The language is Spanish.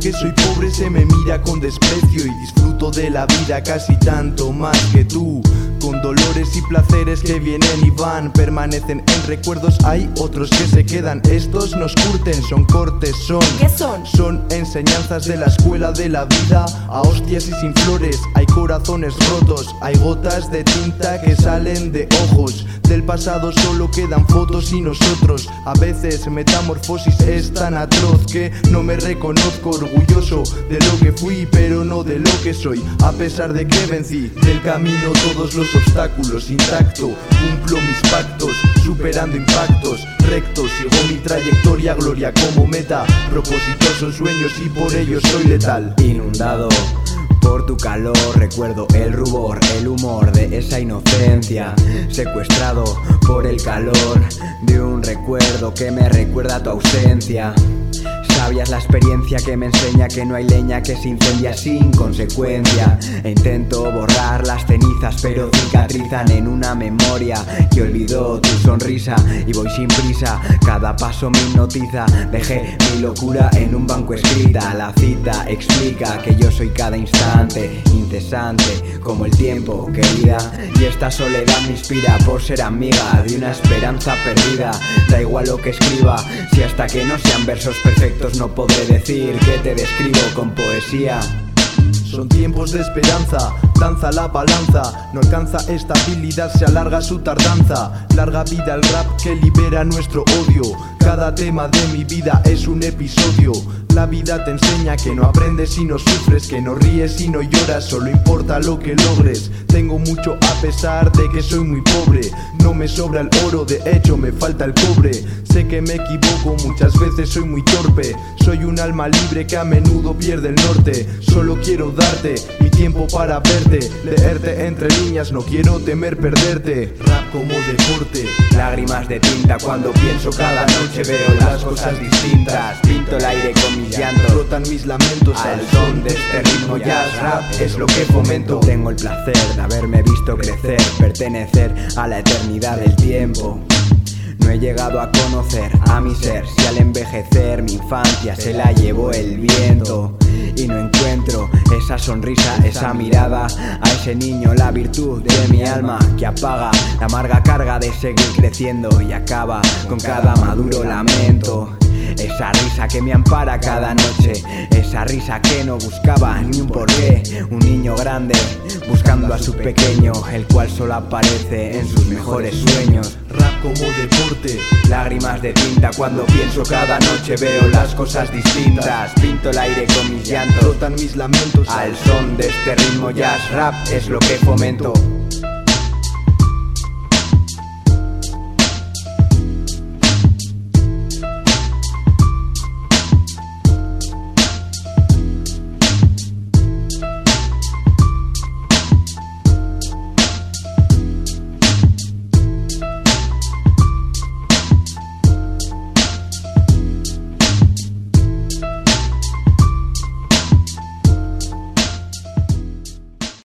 que soy pobre se me mira con desprecio y disfruto de la vida casi tanto más que tú. Con dolores y placeres que vienen y van, permanecen en recuerdos, hay otros que se quedan. Estos nos curten, son cortes, son. ¿Qué son? Son enseñanzas de la escuela de la vida. A hostias y sin flores, hay corazones rotos, hay gotas de tinta que salen de ojos. Del pasado solo quedan fotos y nosotros. A veces metamorfosis es tan atroz que no me reconozco orgulloso de lo que fui, pero no de lo que soy. A pesar de que vencí del camino todos los obstáculos intacto, cumplo mis pactos, superando impactos rectos. Sigo mi trayectoria, gloria como meta. Propósitos son sueños y por ello soy letal. Inundado por tu calor. Recuerdo el rubor, el humor de esa inocencia. Secuestrado por el calor de un recuerdo que me recuerda tu ausencia La experiencia que me enseña que no hay leña que se incendia sin consecuencia. Intento borrar las cenizas, pero cicatrizan en una memoria que olvidó tu sonrisa. Y voy sin prisa, cada paso me hipnotiza. Dejé mi locura en un banco escrita. La cita explica que yo soy cada instante, incesante como el tiempo, querida. Y esta soledad me inspira por ser amiga de una esperanza perdida. Da igual lo que escriba, si hasta que no sean versos perfectos no podré decir que te describo con poesía. Son tiempos de esperanza, danza la balanza, no alcanza estabilidad, se alarga su tardanza. Larga vida el rap que libera nuestro odio. Cada tema de mi vida es un episodio. La vida te enseña que no aprendes si no sufres, que no ríes si no lloras, solo importa lo que logres. Tengo mucho a pesar de que soy muy pobre. No me sobra el oro, de hecho me falta el cobre. Sé que me equivoco, muchas veces soy muy torpe. Soy un alma libre que a menudo pierde el norte. Solo quiero darte mi tiempo para verte. Leerte entre líneas, no quiero temer perderte. Rap como deporte. Lágrimas de tinta cuando pienso cada noche veo las cosas distintas. Pinto el aire mis llantos. Rotan mis lamentos al son de este ritmo jazz rap es lo que fomento. Tengo el placer de haberme visto crecer, pertenecer a la eternidad del tiempo. No he llegado a conocer a mi ser si al envejecer mi infancia se la llevó el viento y no encuentro esa sonrisa, esa mirada a ese niño, la virtud de mi alma que apaga la amarga carga de seguir creciendo y acaba con cada maduro lamento. Esa risa que me ampara cada noche, esa risa que no buscaba ni un porqué. Un niño grande buscando a su pequeño, el cual solo aparece en sus mejores sueños. Rap como deporte, lágrimas de tinta cuando pienso cada noche veo las cosas distintas. Pinto el aire con mis llantos, rotan mis lamentos al son de este ritmo jazz rap es lo que fomento.